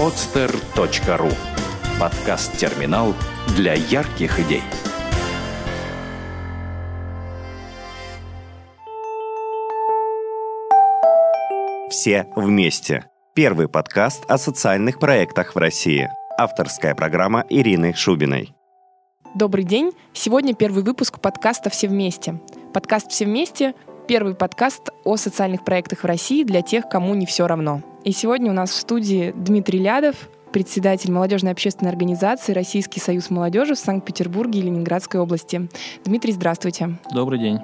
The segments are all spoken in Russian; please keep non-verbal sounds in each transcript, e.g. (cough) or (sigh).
podster.ru Подкаст-терминал для ярких идей. Все вместе. Первый подкаст о социальных проектах в России. Авторская программа Ирины Шубиной. Добрый день. Сегодня первый выпуск подкаста «Все вместе». Подкаст «Все вместе» — первый подкаст о социальных проектах в России для тех, кому не все равно. И сегодня у нас в студии Дмитрий Лядов, председатель молодежной общественной организации «Российский союз молодежи» в Санкт-Петербурге и Ленинградской области. Дмитрий, здравствуйте. Добрый день.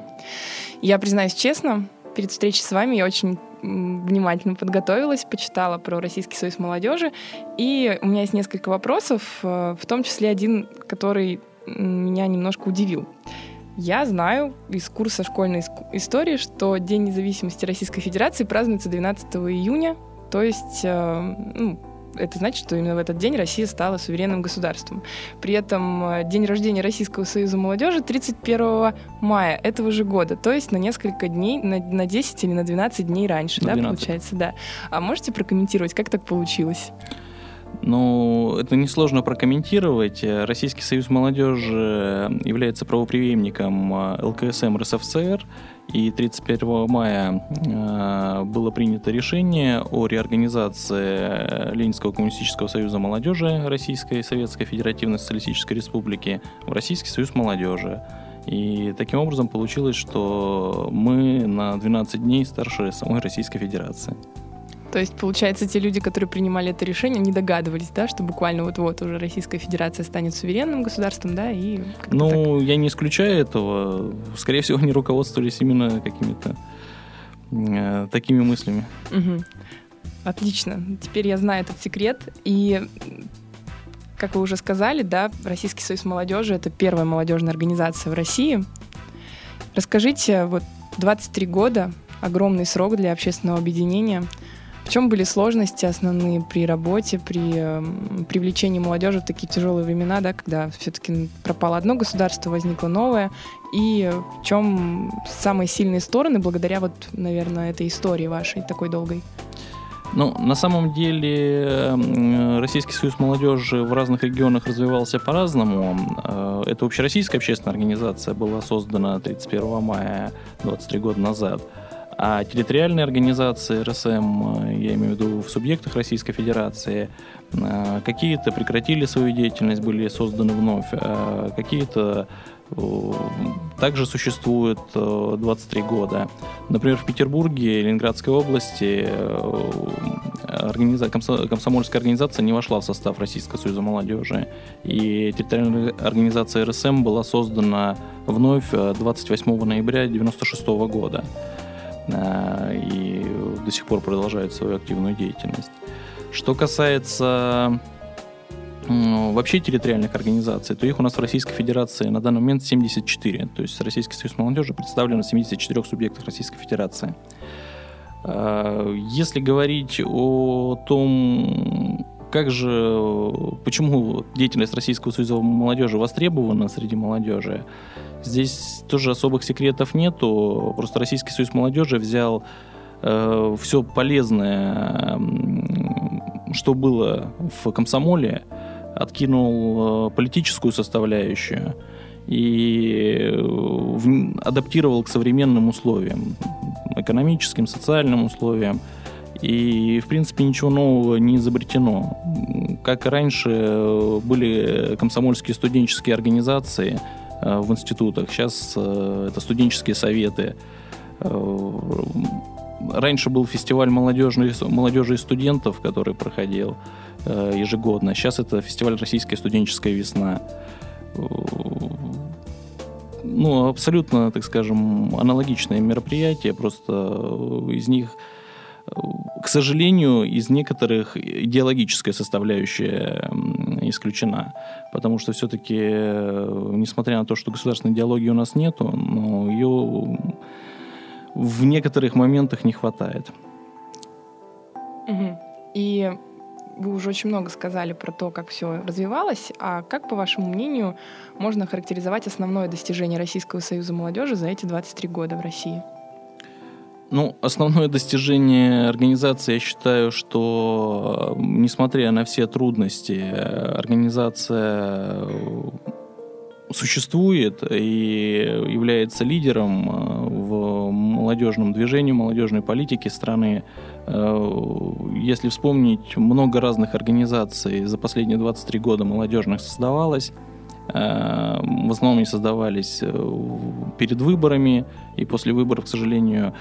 Я признаюсь честно, перед встречей с вами я очень внимательно подготовилась, почитала про Российский союз молодежи, и у меня есть несколько вопросов, э, в том числе один, который меня немножко удивил. Я знаю из курса школьной истории, что День независимости Российской Федерации празднуется 12 июня, то есть э, ну, это значит, что именно в этот день Россия стала суверенным государством. При этом э, день рождения Российского союза молодежи 31 мая этого же года, то есть на несколько дней, на, на 10 или на 12 дней раньше, на да, 12. получается, да. А можете прокомментировать, как так получилось? Ну, это несложно прокомментировать. Российский союз молодежи является правоприемником э, ЛКСМ РСФСР, и 31 мая э, было принято решение о реорганизации Ленинского коммунистического союза молодежи Российской Советской Федеративной Социалистической Республики в Российский союз молодежи. И таким образом получилось, что мы на 12 дней старше самой Российской Федерации. То есть, получается, те люди, которые принимали это решение, не догадывались, да, что буквально вот-вот уже Российская Федерация станет суверенным государством, да, и... Ну, так... я не исключаю этого. Скорее всего, они руководствовались именно какими-то э, такими мыслями. Угу. Отлично. Теперь я знаю этот секрет. И как вы уже сказали, да, Российский союз молодежи — это первая молодежная организация в России. Расскажите, вот 23 года, огромный срок для общественного объединения — в чем были сложности основные при работе, при э, привлечении молодежи в такие тяжелые времена, да, когда все-таки пропало одно государство, возникло новое, и в чем самые сильные стороны благодаря вот, наверное, этой истории вашей такой долгой? Ну, на самом деле Российский союз молодежи в разных регионах развивался по-разному. Э, это общероссийская общественная организация была создана 31 мая 23 года назад. А территориальные организации РСМ, э, я имею в виду в субъектах Российской Федерации, э, какие-то прекратили свою деятельность, были созданы вновь, а какие-то э, также существуют 23 года. Например, в Петербурге, Ленинградской области организа... комсомольская организация не вошла в состав Российского союза молодежи. И территориальная организация РСМ была создана вновь 28 ноября 1996 года. И до сих пор продолжают свою активную деятельность. Что касается вообще территориальных организаций, то их у нас в Российской Федерации на данный момент 74. То есть Российский союз молодежи представлен в 74 субъектах Российской Федерации. Э, если говорить о том, как же, почему деятельность Российского союза молодежи востребована среди молодежи, Здесь тоже особых секретов нету. Просто Российский союз молодежи взял э, все полезное, что было в комсомоле, откинул э, политическую составляющую и э, в, адаптировал к современным условиям, экономическим, социальным условиям. И, в принципе, ничего нового не изобретено. Как и раньше э, были комсомольские студенческие организации – Э, в институтах. Сейчас э, это студенческие советы. Э, раньше был фестиваль молодежи, молодежи и студентов, который проходил ежегодно. Сейчас это фестиваль «Российская студенческая весна». Ну, абсолютно, так скажем, аналогичные мероприятия, просто из них к сожалению, из некоторых идеологическая составляющая исключена. Потому что все-таки, э, несмотря на то, что государственной идеологии у нас нету, ее в некоторых моментах не хватает. И вы уже очень много сказали про то, как все развивалось. А как, по вашему мнению, можно характеризовать основное достижение Российского союза молодежи за эти 23 года в России? Ну, основное достижение организации, я считаю, что несмотря на все трудности, организация существует и является лидером э, в молодежном движении, молодежной политике страны. Э, если вспомнить, много разных организаций за последние 23 года молодежных создавалось. Э, в основном они создавались перед выборами, и после выборов, к сожалению,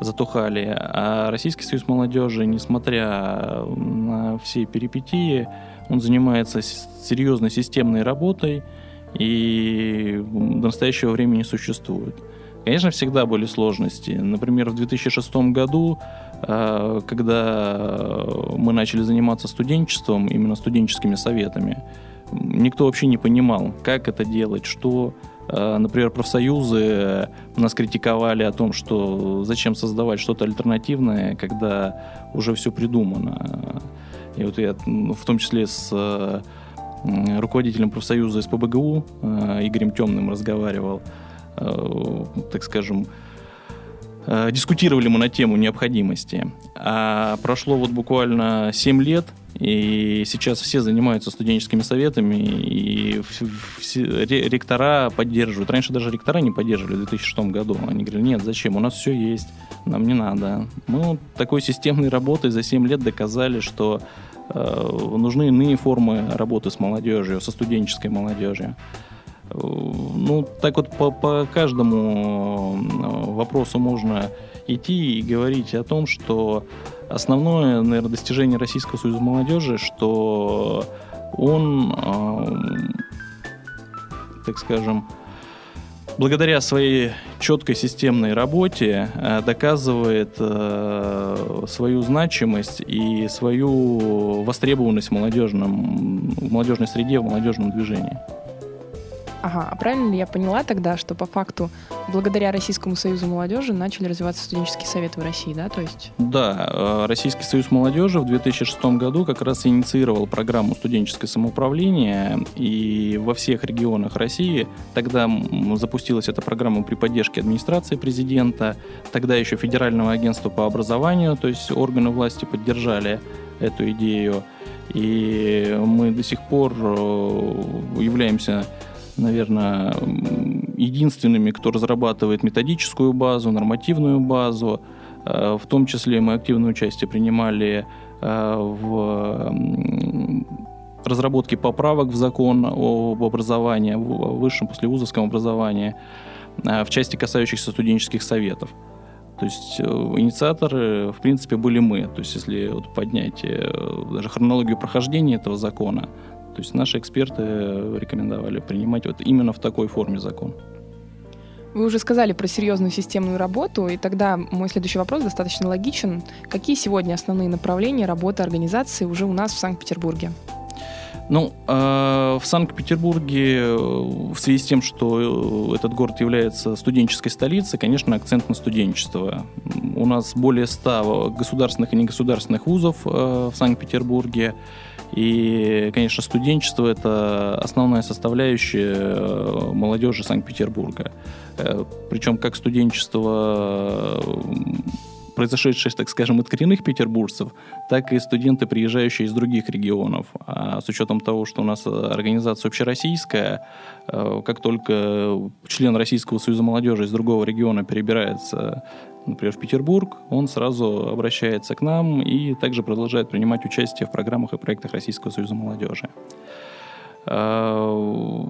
затухали. А Российский союз молодежи, несмотря на все перипетии, он занимается серьезной системной работой – и до настоящего времени существует. Конечно, всегда были сложности. Например, в 2006 году, э, когда мы начали заниматься студенчеством, именно студенческими советами, никто вообще не понимал, как это делать, что Например, профсоюзы нас критиковали о том, что зачем создавать что-то альтернативное, когда уже все придумано. И вот я в том числе с э, руководителем профсоюза СПБГУ э, Игорем Темным разговаривал, э, так скажем, э, дискутировали мы на тему необходимости. А прошло вот буквально 7 лет, и сейчас все занимаются студенческими советами, и все ректора поддерживают. Раньше даже ректора не поддерживали в 2006 году. Они говорили, нет, зачем, у нас все есть, нам не надо. Мы такой системной работой за 7 лет доказали, что Э, нужны иные формы работы с молодежью, со студенческой молодежью. Э, ну, так вот по, по каждому э, вопросу можно идти и говорить о том, что основное, наверное, достижение Российского союза молодежи, что он, так скажем, благодаря своей четкой системной работе э, доказывает э, свою значимость и свою востребованность в, молодежном, в молодежной среде, в молодежном движении. Ага, а правильно ли я поняла тогда, что по факту благодаря Российскому союзу молодежи начали развиваться студенческие советы в России, да? То есть... Да, э, Российский союз молодежи в 2006 году как раз инициировал программу студенческое самоуправление, и во всех регионах России тогда запустилась эта программа при поддержке администрации президента, тогда еще Федерального агентства по образованию, то есть органы власти поддержали эту идею, и мы до сих пор э, являемся наверное, единственными, кто разрабатывает методическую базу, нормативную базу. Э, в том числе мы активное участие принимали э, в разработке поправок в закон об образовании, в высшем послевузовском образовании, э, в части касающихся студенческих советов. То есть инициаторы, в принципе, были мы. То есть если вот поднять даже хронологию прохождения этого закона, то есть наши эксперты рекомендовали принимать вот именно в такой форме закон. Вы уже сказали про серьезную системную работу, и тогда мой следующий вопрос достаточно логичен. Какие сегодня основные направления работы организации уже у нас в Санкт-Петербурге? Ну, э, в Санкт-Петербурге, э, в связи с тем, что э, этот город является студенческой столицей, конечно, акцент на студенчество. У нас более 100 государственных и негосударственных вузов э, в Санкт-Петербурге. И, конечно, студенчество – это основная составляющая э, молодежи Санкт-Петербурга. Э, Причем как студенчество произошедшие, так скажем, от коренных петербуржцев, так и студенты, приезжающие из других регионов. А с учетом того, что у нас организация общероссийская, э, как только член Российского союза молодежи из другого региона перебирается например, в Петербург, он сразу обращается к нам и также продолжает принимать участие в программах и проектах Российского Союза молодежи. А,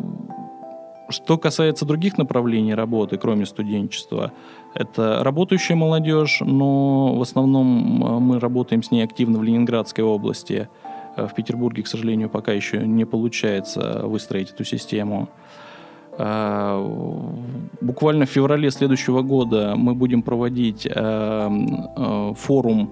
что касается других направлений работы, кроме студенчества, это работающая молодежь, но в основном а, мы работаем с ней активно в Ленинградской области. В Петербурге, к сожалению, пока еще не получается выстроить эту систему. А, буквально в феврале следующего года мы будем проводить а, а, форум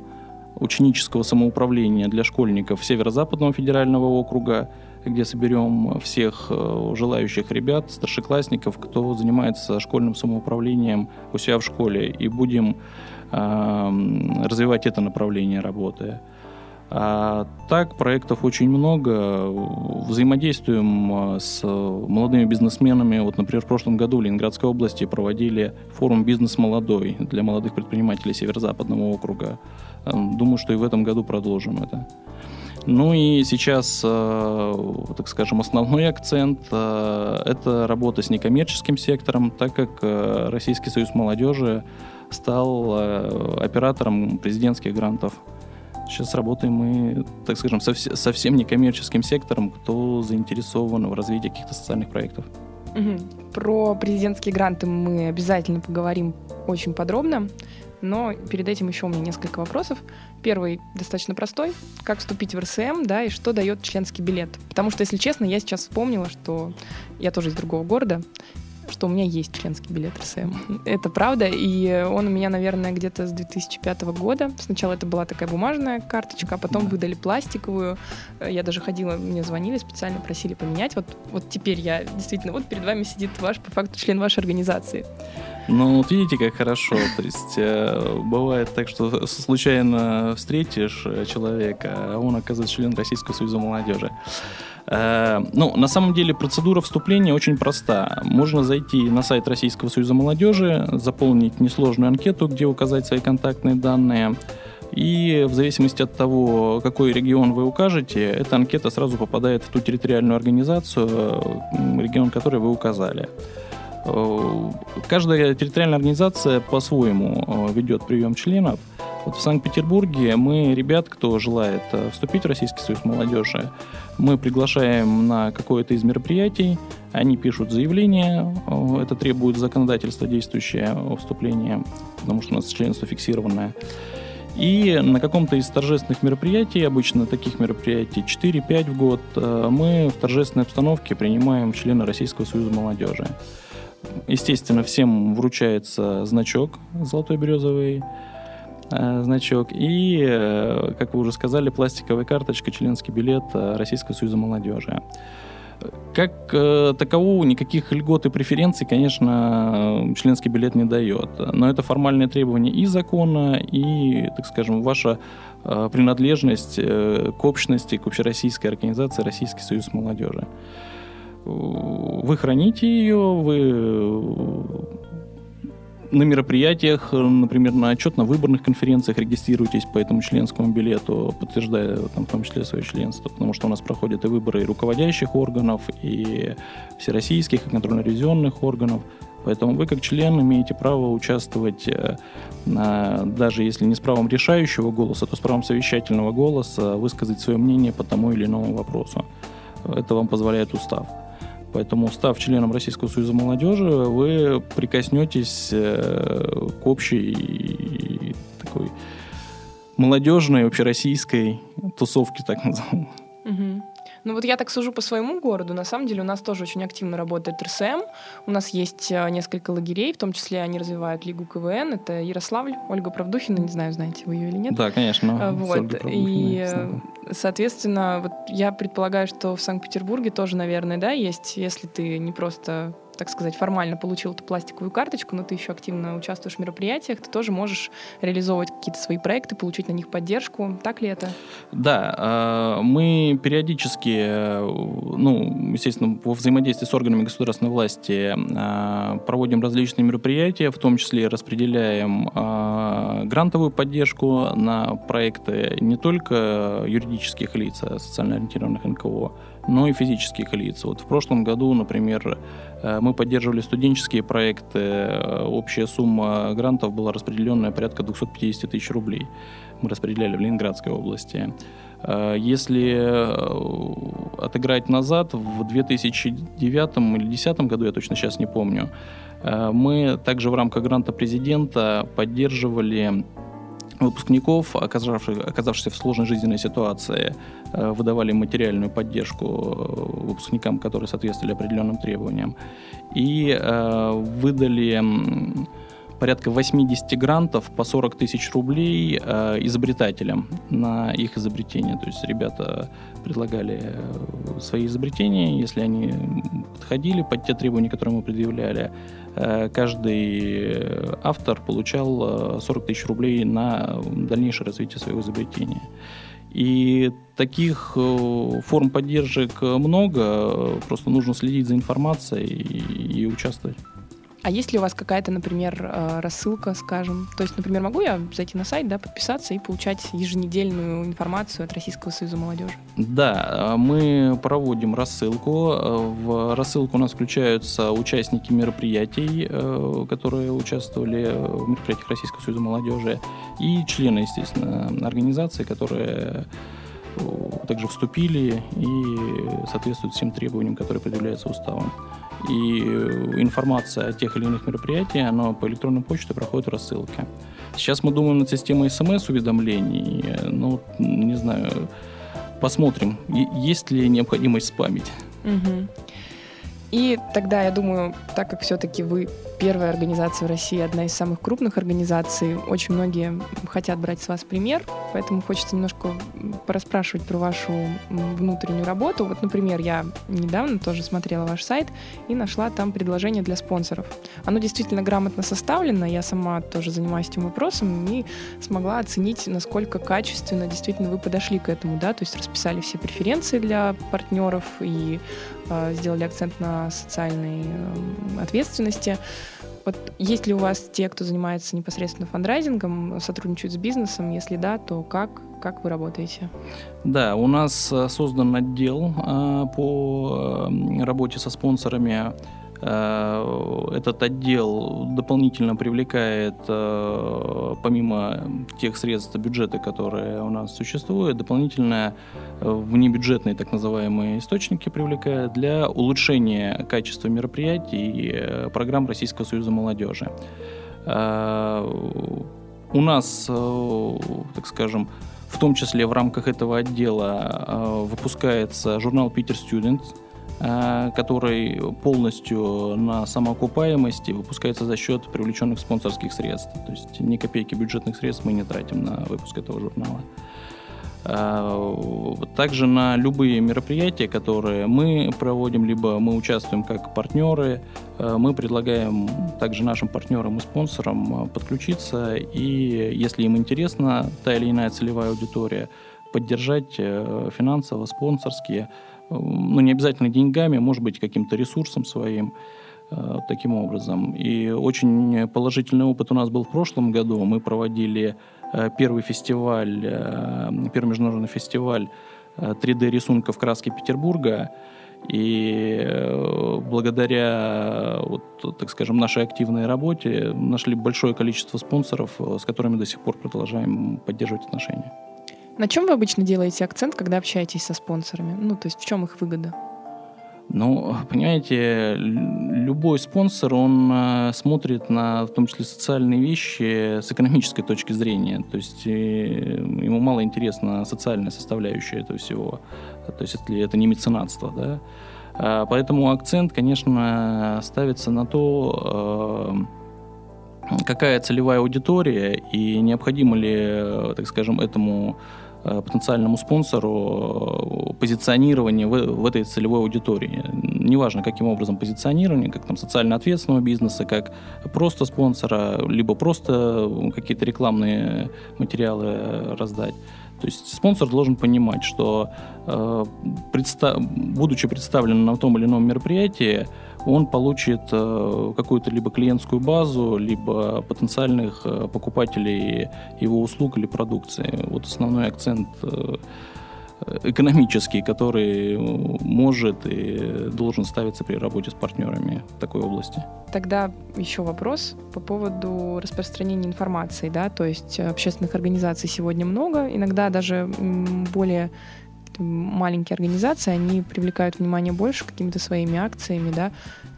ученического самоуправления для школьников Северо-Западного федерального округа, где соберем всех желающих ребят, старшеклассников, кто занимается школьным самоуправлением у себя в школе, и будем развивать это направление работы. А так, проектов очень много. Взаимодействуем с молодыми бизнесменами. Вот, например, в прошлом году в Ленинградской области проводили форум «Бизнес молодой» для молодых предпринимателей Северо-Западного округа. Думаю, что и в этом году продолжим это. Ну и сейчас, так скажем, основной акцент – это работа с некоммерческим сектором, так как Российский союз молодежи стал оператором президентских грантов. Сейчас работаем мы, так скажем, со, со всем некоммерческим сектором, кто заинтересован в развитии каких-то социальных проектов. Угу. Про президентские гранты мы обязательно поговорим очень подробно, но перед этим еще у меня несколько вопросов. Первый достаточно простой. Как вступить в РСМ, да, и что дает членский билет? Потому что, если честно, я сейчас вспомнила, что я тоже из другого города, что у меня есть членский билет РСМ. Это правда, и он у меня, наверное, где-то с 2005 года. Сначала это была такая бумажная карточка, а потом да. выдали пластиковую. Я даже ходила, мне звонили, специально просили поменять. Вот, вот теперь я действительно, вот перед вами сидит ваш, по факту, член вашей организации. Ну, вот видите, как хорошо. То есть э, бывает так, что случайно встретишь э, человека, а он оказывается член Российского союза молодежи. Э, ну, на самом деле процедура вступления очень проста. Можно зайти на сайт Российского союза молодежи, заполнить несложную анкету, где указать свои контактные данные. И в зависимости от того, какой регион вы укажете, эта анкета сразу попадает в ту территориальную организацию, регион который вы указали. Э, каждая территориальная организация по-своему э, ведет прием членов. Вот в Санкт-Петербурге мы ребят, кто желает вступить в Российский союз молодежи, мы приглашаем на какое-то из мероприятий, они пишут заявление, это требует законодательство действующее о вступлении, потому что у нас членство фиксированное. И на каком-то из торжественных мероприятий, обычно таких мероприятий 4-5 в год, э, мы в торжественной обстановке принимаем члена Российского союза молодежи. Естественно, всем вручается значок золотой березовый, значок. И, э, как вы уже сказали, пластиковая карточка, членский билет э, Российского союза молодежи. Как э, такового никаких льгот и преференций, конечно, членский билет не дает. Но это формальное требование и закона, и, так скажем, ваша э, принадлежность э, к общности, к общероссийской организации Российский союз молодежи. Вы храните ее, вы на мероприятиях, например, на отчетно-выборных конференциях регистрируйтесь по этому членскому билету, подтверждая там, в том числе свое членство, потому что у нас проходят и выборы и руководящих органов, и всероссийских, и контрольно-ревизионных органов. Поэтому вы как член имеете право участвовать, э, даже если не с правом решающего голоса, то с правом совещательного голоса, высказать свое мнение по тому или иному вопросу. Это вам позволяет устав. Поэтому, став членом Российского союза молодежи, вы прикоснетесь э, к общей такой молодежной, общероссийской тусовке, так (laughs) назовем. Угу. Ну вот я так сужу по своему городу. На самом деле у нас тоже очень активно работает РСМ. У нас есть э, несколько лагерей, в том числе они развивают Лигу КВН. Это Ярославль, Ольга Правдухина, не знаю, знаете вы ее или нет. Да, конечно. А, вот. И, соответственно, вот я предполагаю, что в Санкт-Петербурге тоже, наверное, да, есть, если ты не просто так сказать, формально получил эту пластиковую карточку, но ты еще активно участвуешь в мероприятиях, ты тоже можешь реализовывать какие-то свои проекты, получить на них поддержку. Так ли это? Да, а, мы периодически, э, ну, естественно, во взаимодействии с органами государственной власти а, проводим различные мероприятия, в том числе распределяем а, грантовую поддержку на проекты не только юридических лиц, социально ориентированных НКО, но и физических лиц. Вот в прошлом году, например, э, мы поддерживали студенческие проекты, э, общая сумма грантов была распределенная порядка 250 тысяч рублей. Мы распределяли в Ленинградской области. Э, если отыграть назад, в 2009 или 2010 году, я точно сейчас не помню, мы также в рамках гранта президента поддерживали выпускников, оказавшихся в сложной жизненной ситуации, выдавали материальную поддержку э, выпускникам, которые соответствовали определенным требованиям, и э, выдали порядка 80 грантов по 40 тысяч рублей изобретателям на их изобретение. То есть ребята предлагали свои изобретения, если они подходили под те требования, которые мы предъявляли, Э, каждый автор получал 40 э, тысяч рублей на дальнейшее развитие своего изобретения. И таких э, форм поддержек много, просто нужно следить за информацией и, и участвовать. А есть ли у вас какая-то, например, э, рассылка, скажем? То есть, например, могу я зайти на сайт, да, подписаться и получать еженедельную информацию от Российского союза молодежи? Да, мы проводим рассылку. В рассылку у нас включаются участники мероприятий, э, которые участвовали в мероприятиях Российского союза молодежи, и члены, естественно, организации, которые э, также вступили и соответствуют всем требованиям, которые предъявляются уставом и информация о тех или иных мероприятиях, она по электронной почте проходит в рассылке. Сейчас мы думаем над системой смс-уведомлений, ну, не знаю, посмотрим, есть ли необходимость спамить. Угу. И тогда, я думаю, так как все-таки вы первая организация в России, одна из самых крупных организаций, очень многие хотят брать с вас пример, поэтому хочется немножко порасспрашивать про вашу внутреннюю работу. Вот, например, я недавно тоже смотрела ваш сайт и нашла там предложение для спонсоров. Оно действительно грамотно составлено, я сама тоже занимаюсь этим вопросом и смогла оценить, насколько качественно действительно вы подошли к этому, да, то есть расписали все преференции для партнеров и э, сделали акцент на социальной эм, ответственности. Вот есть ли у вас те, кто занимается непосредственно фандрайзингом, сотрудничают с бизнесом? Если да, то как, как вы работаете? Да, у нас э, создан отдел э, по эм, работе со спонсорами Э, этот отдел дополнительно привлекает, э, помимо тех средств бюджета, которые у нас существуют, дополнительно э, внебюджетные так называемые источники привлекает для улучшения качества мероприятий и программ Российского Союза молодежи. У нас, так скажем, в том числе в рамках этого отдела выпускается журнал Peter Students, Э, который полностью на самоокупаемости выпускается за счет привлеченных спонсорских средств. То есть ни копейки бюджетных средств мы не тратим на выпуск этого журнала. Э, также на любые мероприятия, которые мы проводим, либо мы участвуем как партнеры, э, мы предлагаем также нашим партнерам и спонсорам подключиться, и если им интересна та или иная целевая аудитория, поддержать финансово, спонсорские, ну, не обязательно деньгами, может быть, каким-то ресурсом своим, э, таким образом. И очень положительный опыт у нас был в прошлом году. Мы проводили э, первый фестиваль, э, первый международный фестиваль 3D-рисунков краски Петербурга. И благодаря, вот, так скажем, нашей активной работе нашли большое количество спонсоров, с которыми до сих пор продолжаем поддерживать отношения. На чем вы обычно делаете акцент, когда общаетесь со спонсорами? Ну, то есть в чем их выгода? Ну, понимаете, любой спонсор, он э, смотрит на, в том числе, социальные вещи с экономической точки зрения. То есть э, ему мало интересна социальная составляющая этого всего. То есть если это не меценатство, да. А, поэтому акцент, конечно, ставится на то, э, какая целевая аудитория и необходимо ли, так скажем, этому потенциальному спонсору э, позиционирование в, в этой целевой аудитории. Неважно, каким образом позиционирование, как там социально ответственного бизнеса, как просто спонсора, либо просто какие-то рекламные материалы раздать. То есть спонсор должен понимать, что э, предста- будучи представлен на том или ином мероприятии, он получит э, какую-то либо клиентскую базу, либо потенциальных э, покупателей его услуг или продукции. Вот основной акцент э, экономический, который может и должен ставиться при работе с партнерами в такой области. Тогда еще вопрос по поводу распространения информации, да, то есть общественных организаций сегодня много, иногда даже более маленькие организации, они привлекают внимание больше какими-то своими акциями, да,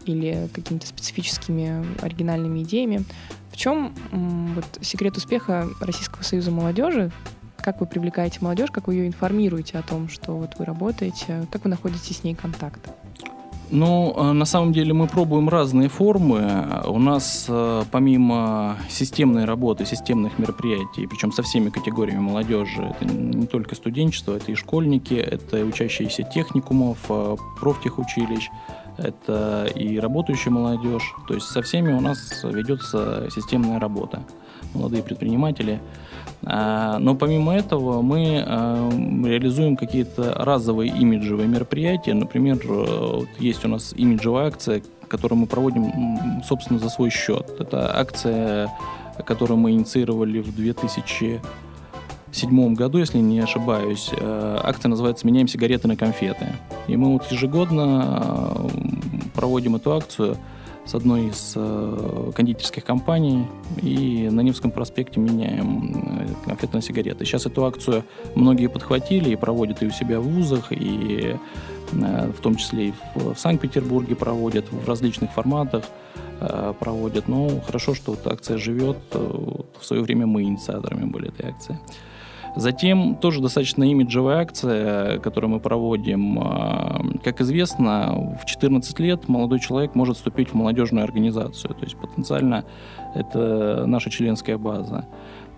или какими-то специфическими оригинальными идеями. В чем вот секрет успеха Российского союза молодежи? Как вы привлекаете молодежь, как вы ее информируете о том, что вот вы работаете, как вы находите с ней контакт? Ну, э, на самом деле мы пробуем разные формы. У нас э, помимо системной работы, системных мероприятий, причем со всеми категориями молодежи, это не только студенчество, это и школьники, это и учащиеся техникумов, э, профтехучилищ, это и работающая молодежь. То есть со всеми у нас ведется системная работа. молодые предприниматели. А, но помимо этого мы а, реализуем какие-то разовые имиджевые мероприятия. Например, вот есть у нас имиджевая акция, которую мы проводим, собственно, за свой счет. Это акция, которую мы инициировали в 2000 2007 году, если не ошибаюсь, э, акция называется «Меняем сигареты на конфеты». И мы вот ежегодно э, проводим эту акцию с одной из э, кондитерских компаний и на Невском проспекте меняем конфеты на сигареты. Сейчас эту акцию многие подхватили и проводят и у себя в вузах, и в том числе и в, Санкт-Петербурге проводят в различных форматах проводят. Но хорошо, что эта акция живет. В свое время мы инициаторами были этой акции. Затем тоже достаточно имиджевая акция, которую мы проводим. А, как известно, в 14 лет молодой человек может вступить в молодежную организацию. То есть потенциально это наша членская база.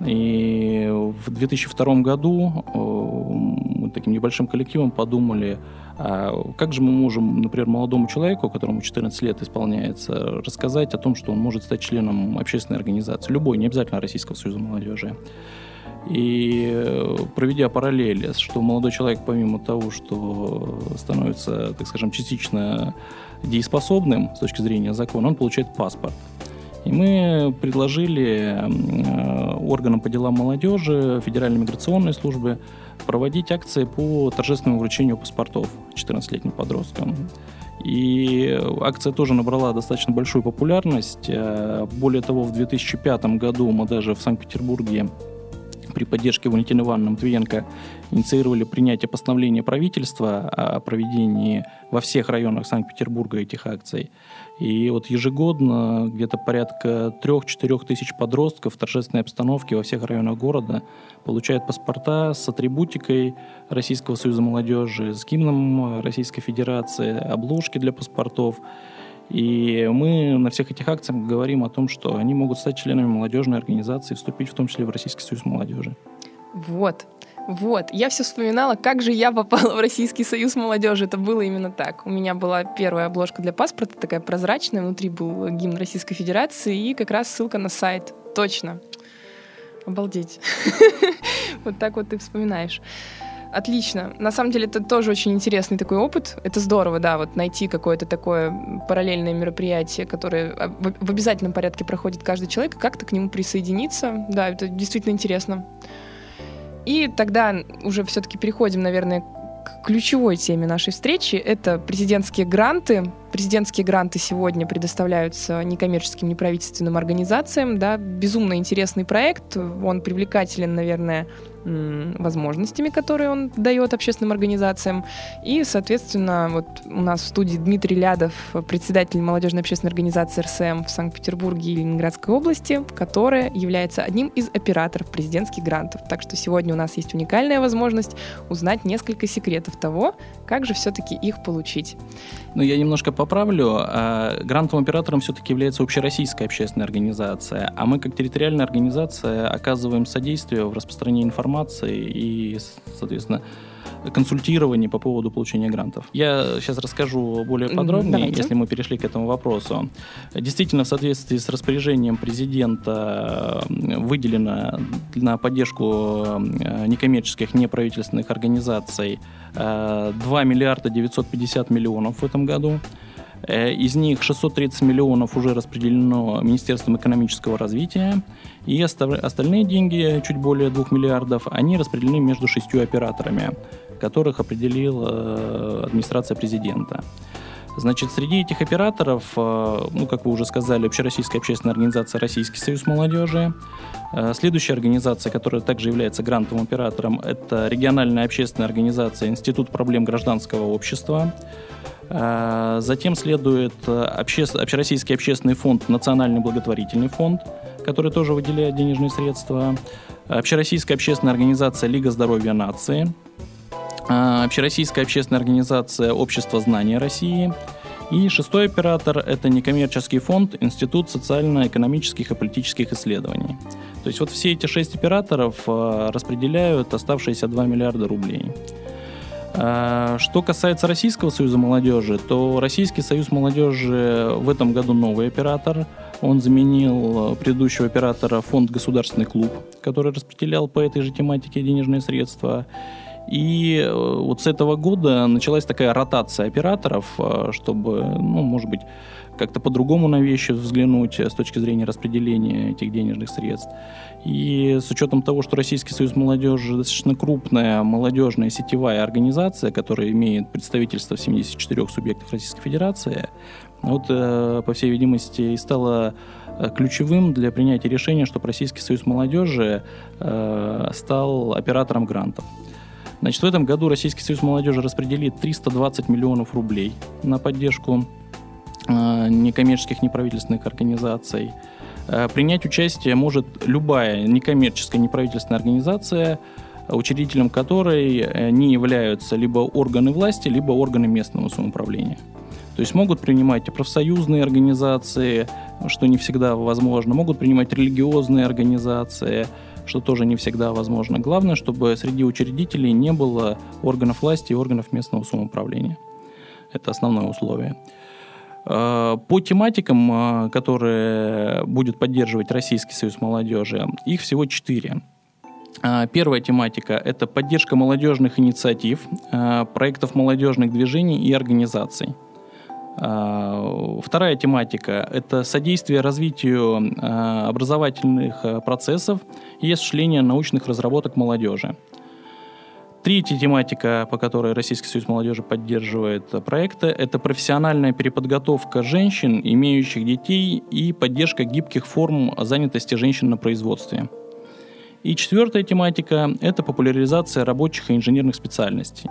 И в 2002 году мы таким небольшим коллективом подумали, а как же мы можем, например, молодому человеку, которому 14 лет исполняется, рассказать о том, что он может стать членом общественной организации, любой, не обязательно Российского союза молодежи. И э, проведя параллели, что молодой человек, помимо того, что становится, так скажем, частично дееспособным с точки зрения закона, он получает паспорт. И мы предложили э, органам по делам молодежи, Федеральной миграционной службе проводить акции по торжественному вручению паспортов 14-летним подросткам. И акция тоже набрала достаточно большую популярность. Э, более того, в 2005 году мы даже в Санкт-Петербурге при поддержке Валентины Ивановны Матвиенко инициировали принятие постановления правительства о проведении во всех районах Санкт-Петербурга этих акций. И вот ежегодно где-то порядка 3-4 тысяч подростков в торжественной обстановке во всех районах города получают паспорта с атрибутикой Российского союза молодежи, с гимном Российской Федерации, обложки для паспортов. И мы на всех этих акциях говорим о том, что они могут стать членами молодежной организации, вступить в том числе в Российский союз молодежи. Вот. Вот, я все вспоминала, как же я попала (laughs) в Российский союз молодежи. Это было именно так. У меня была первая обложка для паспорта, такая прозрачная, внутри был гимн Российской Федерации и как раз ссылка на сайт. Точно. Обалдеть. (laughs) Вот так вот ты вспоминаешь. Отлично. На самом деле это тоже очень интересный такой опыт. Это здорово, да, вот найти какое-то такое параллельное мероприятие, которое в обязательном порядке проходит каждый человек, и как-то к нему присоединиться. Да, это действительно интересно. И тогда уже все-таки переходим, наверное, к ключевой теме нашей встречи. Это президентские гранты. Президентские гранты сегодня предоставляются некоммерческим, неправительственным организациям. Да, безумно интересный проект. Он привлекателен, наверное, возможностями, которые он дает общественным организациям. И, соответственно, вот у нас в студии Дмитрий Лядов, председатель молодежной общественной организации РСМ в Санкт-Петербурге и Ленинградской области, которая является одним из операторов президентских грантов. Так что сегодня у нас есть уникальная возможность узнать несколько секретов того, как же все-таки их получить. Ну, я немножко поправлю. А, грантовым оператором все-таки является общероссийская общественная организация, а мы как территориальная организация оказываем содействие в распространении информации информации и, соответственно, консультирование по поводу получения грантов. Я сейчас расскажу более подробнее, Давайте. если мы перешли к этому вопросу. Действительно, в соответствии с распоряжением президента выделено на поддержку э, некоммерческих неправительственных организаций 2 э, миллиарда 950 миллионов в этом году. Э, из них 630 миллионов уже распределено Министерством экономического развития, и остальные деньги, чуть более 2 миллиардов, они распределены между шестью операторами, которых определила э, администрация президента. Значит, среди этих операторов, э, ну, как вы уже сказали, Общероссийская общественная организация «Российский союз молодежи». Следующая организация, которая также является грантовым оператором, это региональная общественная организация «Институт проблем гражданского общества». Затем следует э, обще... Общероссийский общественный фонд «Национальный благотворительный фонд», который тоже выделяет денежные средства. Общероссийская общественная организация «Лига здоровья нации», Общероссийская общественная организация «Общество знания России», и шестой оператор – это некоммерческий фонд Институт социально-экономических и политических исследований. То есть вот все эти шесть операторов э, распределяют оставшиеся 2 миллиарда рублей. А, что касается Российского союза молодежи, то Российский союз молодежи в этом году новый оператор. Он заменил предыдущего оператора фонд «Государственный клуб», который распределял по этой же тематике денежные средства. И э, вот с этого года началась такая ротация операторов, э, чтобы, ну, может быть, как-то по-другому на вещи взглянуть с точки зрения распределения этих денежных средств. И с учетом того, что Российский союз молодежи достаточно крупная молодежная сетевая организация, которая имеет представительство в 74 субъектах Российской Федерации, вот, э, по всей видимости, и стало ключевым для принятия решения, чтобы Российский союз молодежи стал оператором грантов. Значит, в этом году Российский союз молодежи распределит 320 миллионов рублей на поддержку э, некоммерческих неправительственных организаций. Э, принять участие может любая некоммерческая неправительственная организация, учредителем которой э, не являются либо органы власти, либо органы местного самоуправления. То есть могут принимать профсоюзные организации, что не всегда возможно, могут принимать религиозные организации, что тоже не всегда возможно. Главное, чтобы среди учредителей не было органов власти и органов местного самоуправления. Это основное условие. А, по тематикам, а, которые будет поддерживать Российский союз молодежи, их всего четыре. А, первая тематика – это поддержка молодежных инициатив, проектов молодежных движений и организаций – вторая тематика – это содействие развитию а, образовательных а, процессов и осуществление научных разработок молодежи. Третья тематика, по которой Российский союз молодежи поддерживает проекты, это профессиональная переподготовка женщин, имеющих детей, и поддержка гибких форм занятости женщин на производстве. И четвертая тематика – это популяризация рабочих и инженерных специальностей.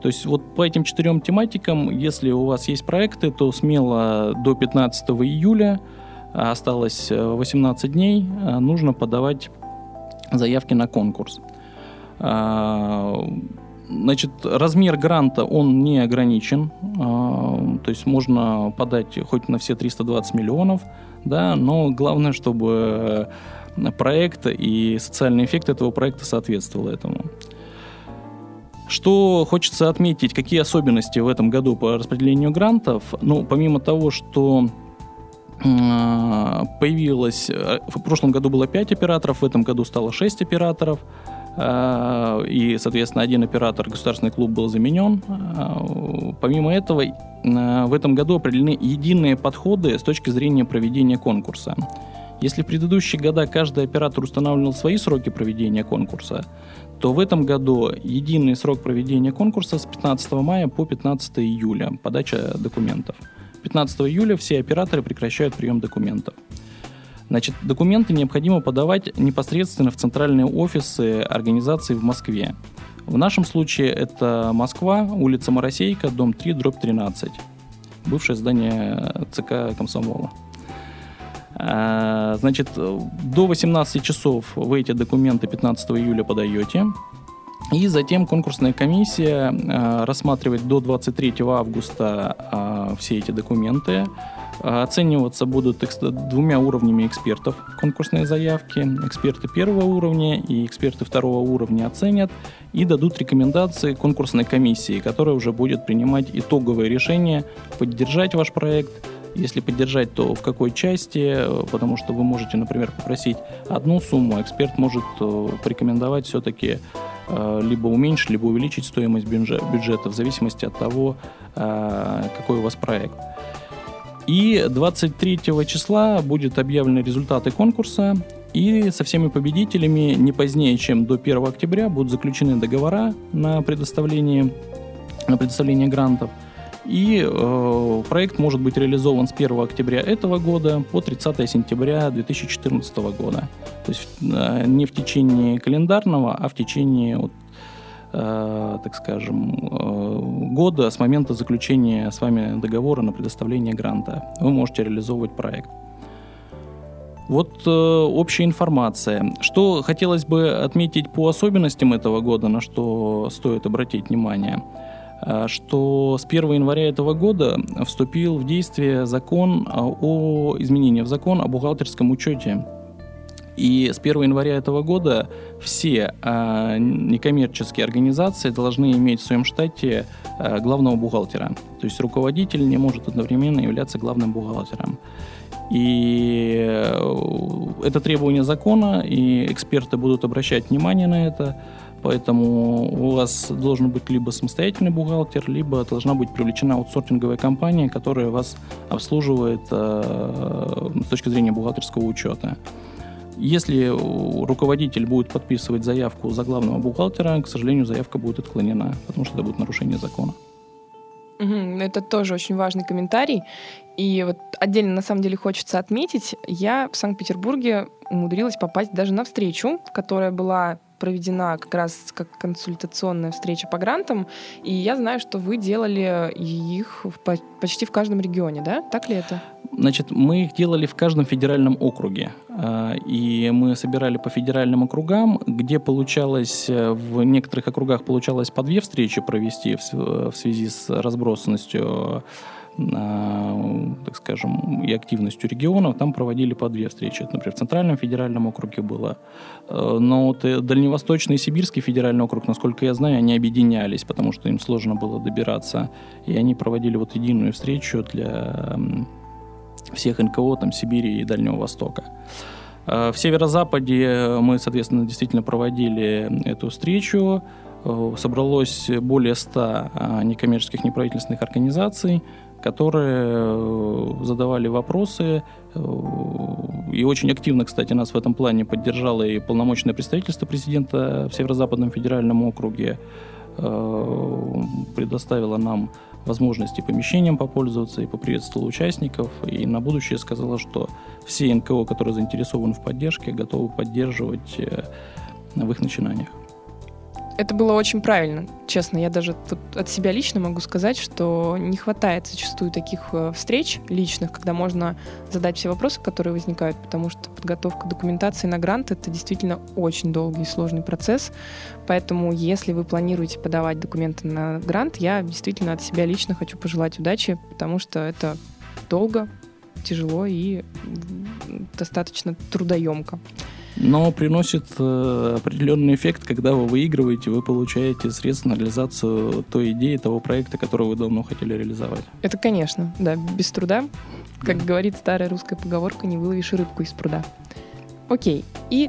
То есть вот по этим четырем тематикам, если у вас есть проекты, то смело до 15 июля, а осталось 18 э, дней, э, нужно подавать заявки на конкурс. А, значит, размер гранта, он не ограничен, а, то есть можно подать хоть на все 320 миллионов, да, но главное, чтобы проект и социальный эффект этого проекта соответствовал этому. Что хочется отметить, какие особенности в этом году по распределению грантов? Ну, помимо того, что появилось... Э, в прошлом году было 5 операторов, в этом году стало 6 операторов. Э, и, соответственно, один оператор, государственный клуб, был заменен. Э, помимо этого, в этом году определены единые подходы с точки зрения проведения конкурса. Если в предыдущие года каждый оператор устанавливал свои сроки проведения конкурса, то в этом году единый срок проведения конкурса с 15 мая по 15 июля, подача документов. 15 июля все операторы прекращают прием документов. Значит, документы необходимо подавать непосредственно в центральные офисы организации в Москве. В нашем случае это Москва, улица Моросейка, дом 3, дробь 13. Бывшее здание ЦК Комсомола. А, значит, до 18 часов вы эти документы 15 июля подаете. И затем конкурсная комиссия а, рассматривает до 23 августа а, все эти документы. Оцениваться будут двумя уровнями экспертов конкурсные заявки. Эксперты первого уровня и эксперты второго уровня оценят и дадут рекомендации конкурсной комиссии, которая уже будет принимать итоговое решение, поддержать ваш проект – если поддержать, то в какой части, потому что вы можете, например, попросить одну сумму, а эксперт может э, порекомендовать все-таки э, либо уменьшить, либо увеличить стоимость бюджета в зависимости от того, э, какой у вас проект. И 23 числа будет объявлены результаты конкурса, и со всеми победителями не позднее, чем до 1 октября будут заключены договора на предоставление, на предоставление грантов – и э, проект может быть реализован с 1 октября этого года по 30 сентября 2014 года. То есть э, не в течение календарного, а в течение, вот, э, так скажем, э, года с момента заключения с вами договора на предоставление гранта. Вы можете реализовывать проект. Вот э, общая информация. Что хотелось бы отметить по особенностям этого года, на что стоит обратить внимание – что с 1 января этого года вступил в действие закон э, о изменении в закон о бухгалтерском учете. И с 1 января этого года все э, некоммерческие организации должны иметь в своем штате э, главного бухгалтера. То есть руководитель не может одновременно являться главным бухгалтером. И это требование закона, и эксперты будут обращать внимание на это. Поэтому у вас должен быть либо самостоятельный бухгалтер, либо должна быть привлечена аутсортинговая компания, которая вас обслуживает э, с точки зрения бухгалтерского учета. Если руководитель будет подписывать заявку за главного бухгалтера, к сожалению, заявка будет отклонена, потому что это будет нарушение закона. Это тоже очень важный комментарий. И вот отдельно, на самом деле, хочется отметить, я в Санкт-Петербурге умудрилась попасть даже на встречу, которая была проведена как раз как консультационная встреча по грантам, и я знаю, что вы делали их в, почти в каждом регионе, да? Так ли это? Значит, мы их делали в каждом федеральном округе. А, и мы собирали по федеральным округам, где получалось, э, в некоторых округах получалось по две встречи провести в связи с разбросанностью так скажем, и активностью регионов, там проводили по две встречи. например, в Центральном федеральном округе было. Э, но вот э, Дальневосточный и Сибирский федеральный округ, насколько я знаю, они объединялись, потому что им сложно было добираться. И они проводили вот единую встречу для всех НКО там, Сибири и Дальнего Востока. Э, в Северо-Западе мы, соответственно, действительно проводили эту встречу. Собралось более 100 некоммерческих неправительственных организаций – которые э, задавали вопросы. Э, и очень активно, кстати, нас в этом плане поддержало и полномочное представительство президента в Северо-Западном федеральном округе. Э, предоставило нам возможности помещением попользоваться и поприветствовала участников. И на будущее сказала, что все НКО, которые заинтересованы в поддержке, готовы поддерживать в их начинаниях это было очень правильно. Честно, я даже тут от себя лично могу сказать, что не хватает зачастую таких э, встреч личных, когда можно задать все вопросы, которые возникают, потому что подготовка документации на грант — это действительно очень долгий и сложный процесс. Поэтому, если вы планируете подавать документы на грант, я действительно от себя лично хочу пожелать удачи, потому что это долго, тяжело и достаточно трудоемко но приносит э, определенный эффект, когда вы выигрываете, вы получаете средства на реализацию той идеи, того проекта, который вы давно хотели реализовать. Это, конечно, да, без труда. Как да. говорит старая русская поговорка, не выловишь рыбку из пруда. Окей, и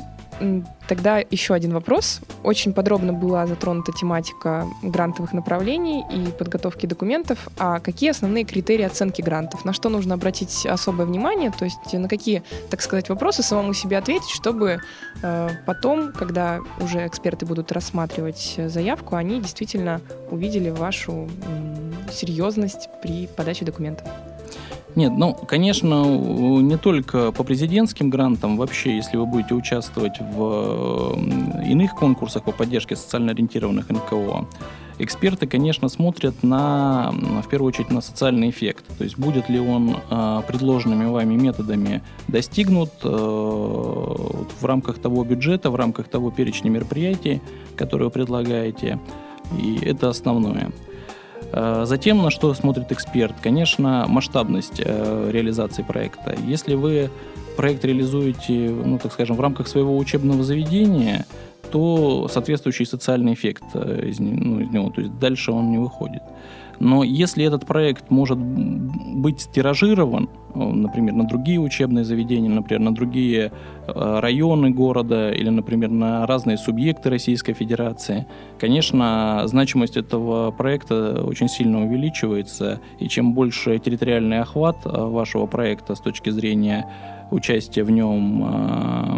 Тогда еще один вопрос. Очень подробно была затронута тематика грантовых направлений и подготовки документов. А какие основные критерии оценки грантов? На что нужно обратить особое внимание? То есть на какие, так сказать, вопросы самому себе ответить, чтобы э, потом, когда уже эксперты будут рассматривать заявку, они действительно увидели вашу э, серьезность при подаче документов? Нет, ну, конечно, не только по президентским грантам, вообще, если вы будете участвовать в иных конкурсах по поддержке социально ориентированных НКО, эксперты, конечно, смотрят на, в первую очередь, на социальный эффект. То есть будет ли он э, предложенными вами методами достигнут э, в рамках того бюджета, в рамках того перечня мероприятий, которые вы предлагаете. И это основное. Э, затем, на что смотрит эксперт, конечно, масштабность э, реализации проекта. Если вы проект реализуете, ну, так скажем, в рамках своего учебного заведения, то соответствующий социальный эффект э, из, ну, из него, то есть дальше он не выходит. Но если этот проект может быть тиражирован, например, на другие учебные заведения, например, на другие э, районы города или, например, на разные субъекты Российской Федерации, конечно, значимость этого проекта очень сильно увеличивается, и чем больше территориальный охват э, вашего проекта с точки зрения участия в нем э,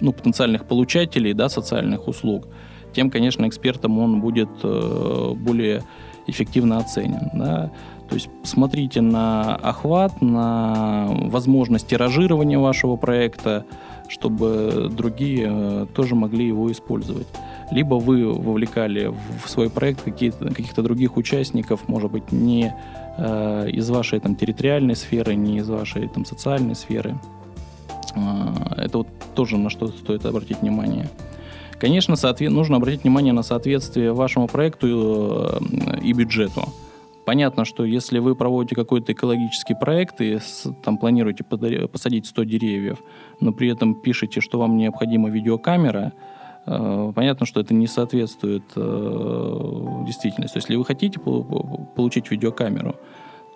ну, потенциальных получателей да, социальных услуг, тем, конечно, экспертом он будет более эффективно оценен. Да? То есть смотрите на охват, на возможность тиражирования вашего проекта, чтобы другие э, тоже могли его использовать. Либо вы вовлекали в свой проект каких-то других участников, может быть, не э, из вашей там, территориальной сферы, не из вашей там, социальной сферы. Э, это вот тоже на что стоит обратить внимание. Конечно, соответ... нужно обратить внимание на соответствие вашему проекту э, и бюджету. Понятно, что если вы проводите какой-то экологический проект и там планируете посадить 100 деревьев, но при этом пишете, что вам необходима видеокамера, э, понятно, что это не соответствует э, действительности. Если вы хотите получить видеокамеру,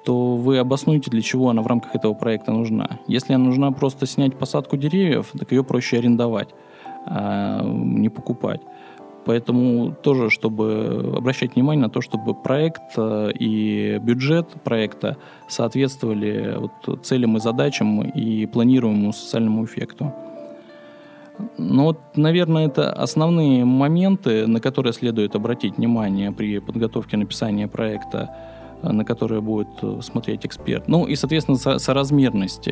то вы обоснуете, для чего она в рамках этого проекта нужна. Если она нужна просто снять посадку деревьев, так ее проще арендовать, а не покупать. Поэтому тоже, чтобы обращать внимание на то, чтобы проект э, и бюджет проекта соответствовали вот целям и задачам и планируемому социальному эффекту. Ну вот, наверное, это основные моменты, на которые следует обратить внимание при подготовке написания проекта, на которые будет э, смотреть эксперт. Ну и, соответственно, со соразмерность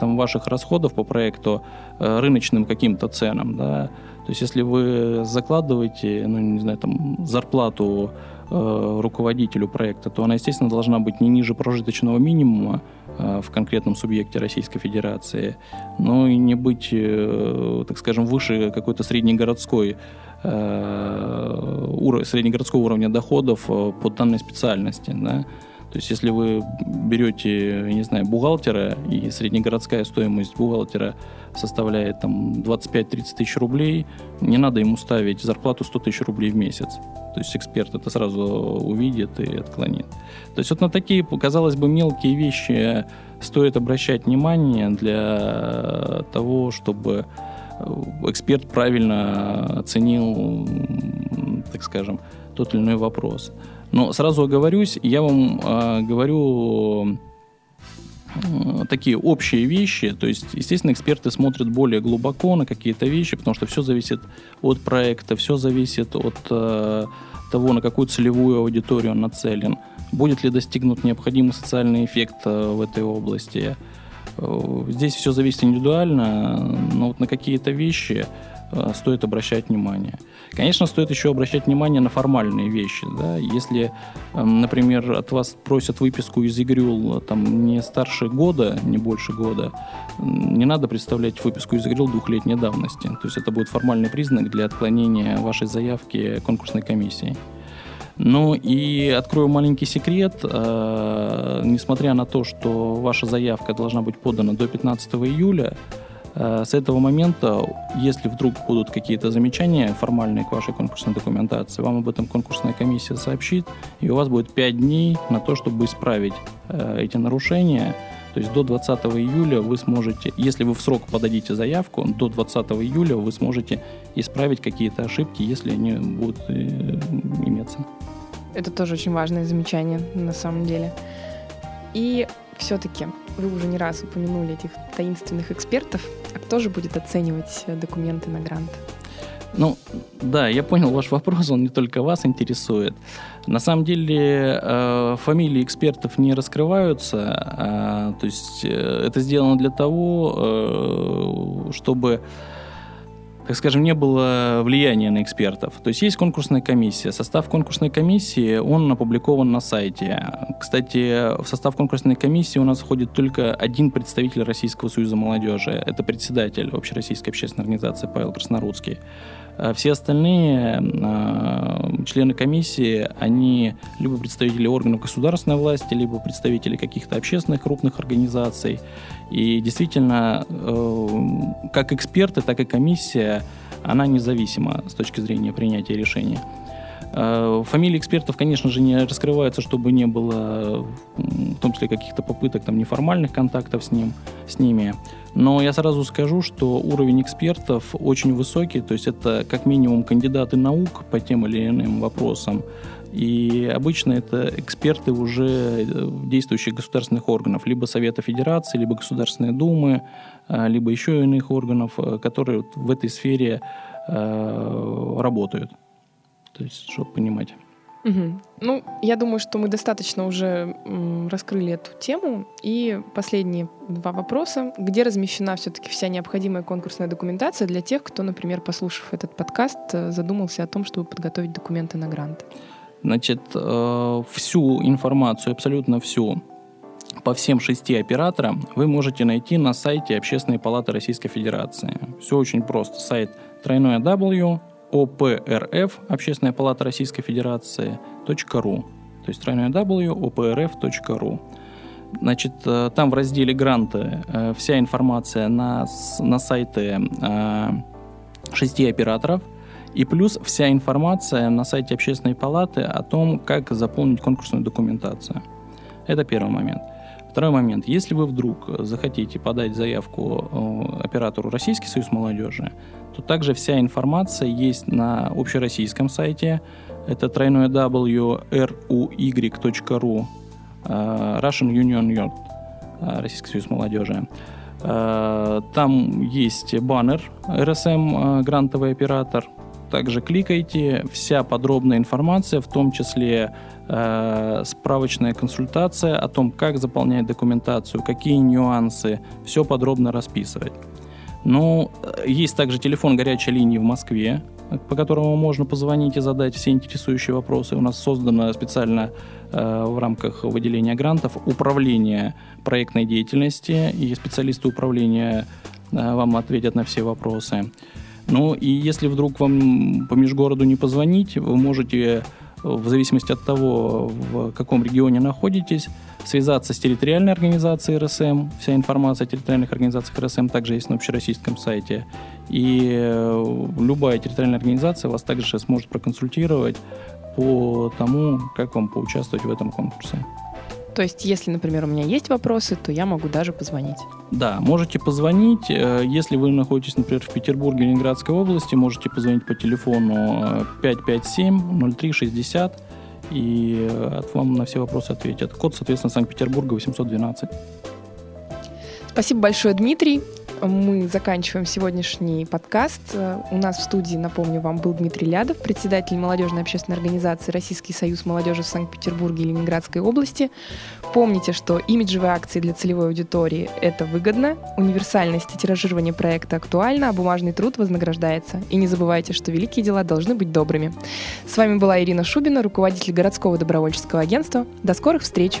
там, ваших расходов по проекту рыночным каким-то ценам. Да, то есть, если вы закладываете, ну, не знаю, там, зарплату э, руководителю проекта, то она, естественно, должна быть не ниже прожиточного минимума э, в конкретном субъекте Российской Федерации, но и не быть, э, так скажем, выше какой-то среднегородской э, ур- среднегородского уровня доходов э, по данной специальности. Да? То есть, если вы берете, не знаю, бухгалтера, и среднегородская стоимость бухгалтера составляет там 25-30 тысяч рублей, не надо ему ставить зарплату 100 тысяч рублей в месяц. То есть эксперт это сразу увидит и отклонит. То есть вот на такие, казалось бы, мелкие вещи стоит обращать внимание для того, чтобы эксперт правильно оценил, так скажем, тот или иной вопрос. Но сразу оговорюсь, я вам э, говорю Э, такие общие вещи. То есть, естественно, эксперты смотрят более глубоко на какие-то вещи, потому что все зависит от проекта, все зависит от э, того, на какую целевую аудиторию он нацелен. Будет ли достигнут необходимый социальный эффект э, в этой области. Э, здесь все зависит индивидуально, но вот на какие-то вещи э, стоит обращать внимание. Конечно, стоит еще обращать внимание на формальные вещи. Да? Если, эм, например, от вас просят выписку из ИГРЮЛ там, не старше года, не больше года, не надо представлять выписку из ИГРЮЛ двухлетней давности. То есть это будет формальный признак для отклонения вашей заявки конкурсной комиссии. Ну и открою маленький секрет. Э, несмотря на то, что ваша заявка должна быть подана до 15 июля, Э, с этого момента, если вдруг будут какие-то замечания формальные к вашей конкурсной документации, вам об этом конкурсная комиссия сообщит, и у вас будет 5 дней на то, чтобы исправить э, эти нарушения. То есть до 20 июля вы сможете, если вы в срок подадите заявку, до 20 июля вы сможете исправить какие-то ошибки, если они будут э, иметься. Это тоже очень важное замечание на самом деле. И все-таки вы уже не раз упомянули этих таинственных экспертов. А кто же будет оценивать документы на грант? Ну, да, я понял ваш вопрос, он не только вас интересует. На самом деле э, фамилии экспертов не раскрываются, э, то есть э, это сделано для того, чтобы так скажем, не было влияния на экспертов. То есть есть конкурсная комиссия. Состав конкурсной комиссии, он опубликован на сайте. Кстати, в состав конкурсной комиссии у нас входит только один представитель Российского союза молодежи. Это председатель Общероссийской общественной организации Павел Краснорудский. А все остальные э, члены комиссии, они либо представители органов государственной власти, либо представители каких-то общественных крупных организаций. И действительно, э, как эксперты, так и комиссия, она независима с точки зрения принятия решения. Э, фамилии экспертов, конечно же, не раскрываются, чтобы не было, в том числе, каких-то попыток там, неформальных контактов с, ним, с ними. Но я сразу скажу, что уровень экспертов очень высокий, то есть это как минимум кандидаты наук по тем или иным вопросам. И обычно это эксперты уже э, действующих государственных органов, либо Совета Федерации, либо Государственной Думы, э, либо еще иных органов, которые в этой сфере работают. То есть, чтобы понимать. Угу. Ну, я думаю, что мы достаточно уже раскрыли эту тему. И последние два вопроса. Где размещена все-таки вся необходимая конкурсная документация для тех, кто, например, послушав этот подкаст, э, задумался о том, чтобы подготовить документы на грант? Значит, э, всю информацию, абсолютно всю, по всем шести операторам вы можете найти на сайте Общественной палаты Российской Федерации. Все очень просто. Сайт тройное W OPRF, Общественная палата Российской Федерации, .ру. То есть тройное W, oprf.ru. Значит, э, там в разделе гранты э, вся информация на, на сайты э, шести операторов и плюс вся информация на сайте общественной палаты о том, как заполнить конкурсную документацию. Это первый момент. Второй момент. Если вы вдруг захотите подать заявку э, оператору Российский союз молодежи, то также вся информация есть на общероссийском сайте. Это тройное W ruy.ru э, Russian Union Youth, э, Российский союз молодежи. Там есть баннер РСМ грантовый оператор. Также кликайте, вся подробная информация, в том числе э, справочная консультация о том, как заполнять документацию, какие нюансы, все подробно расписывать. Ну, есть также телефон горячей линии в Москве, по которому можно позвонить и задать все интересующие вопросы. У нас создано специально э, в рамках выделения грантов управление проектной деятельности, и специалисты управления э, вам ответят на все вопросы. Ну и если вдруг вам по межгороду не позвонить, вы можете в зависимости от того, в каком регионе находитесь, связаться с территориальной организацией РСМ. Вся информация о территориальных организациях РСМ также есть на общероссийском сайте. И э, любая территориальная организация вас также сможет проконсультировать по тому, как вам поучаствовать в этом конкурсе. То есть, если, например, у меня есть вопросы, то я могу даже позвонить. Да, можете позвонить. Э, если вы находитесь, например, в Петербурге, Ленинградской области, можете позвонить по телефону 557-0360, э, и э, вам на все вопросы ответят. Код, соответственно, Санкт-Петербурга 812. Спасибо большое, Дмитрий мы заканчиваем сегодняшний подкаст. У нас в студии, напомню вам, был Дмитрий Лядов, председатель молодежной общественной организации Российский союз молодежи в Санкт-Петербурге и Ленинградской области. Помните, что имиджевые акции для целевой аудитории – это выгодно, универсальность и тиражирование проекта актуально, а бумажный труд вознаграждается. И не забывайте, что великие дела должны быть добрыми. С вами была Ирина Шубина, руководитель городского добровольческого агентства. До скорых встреч!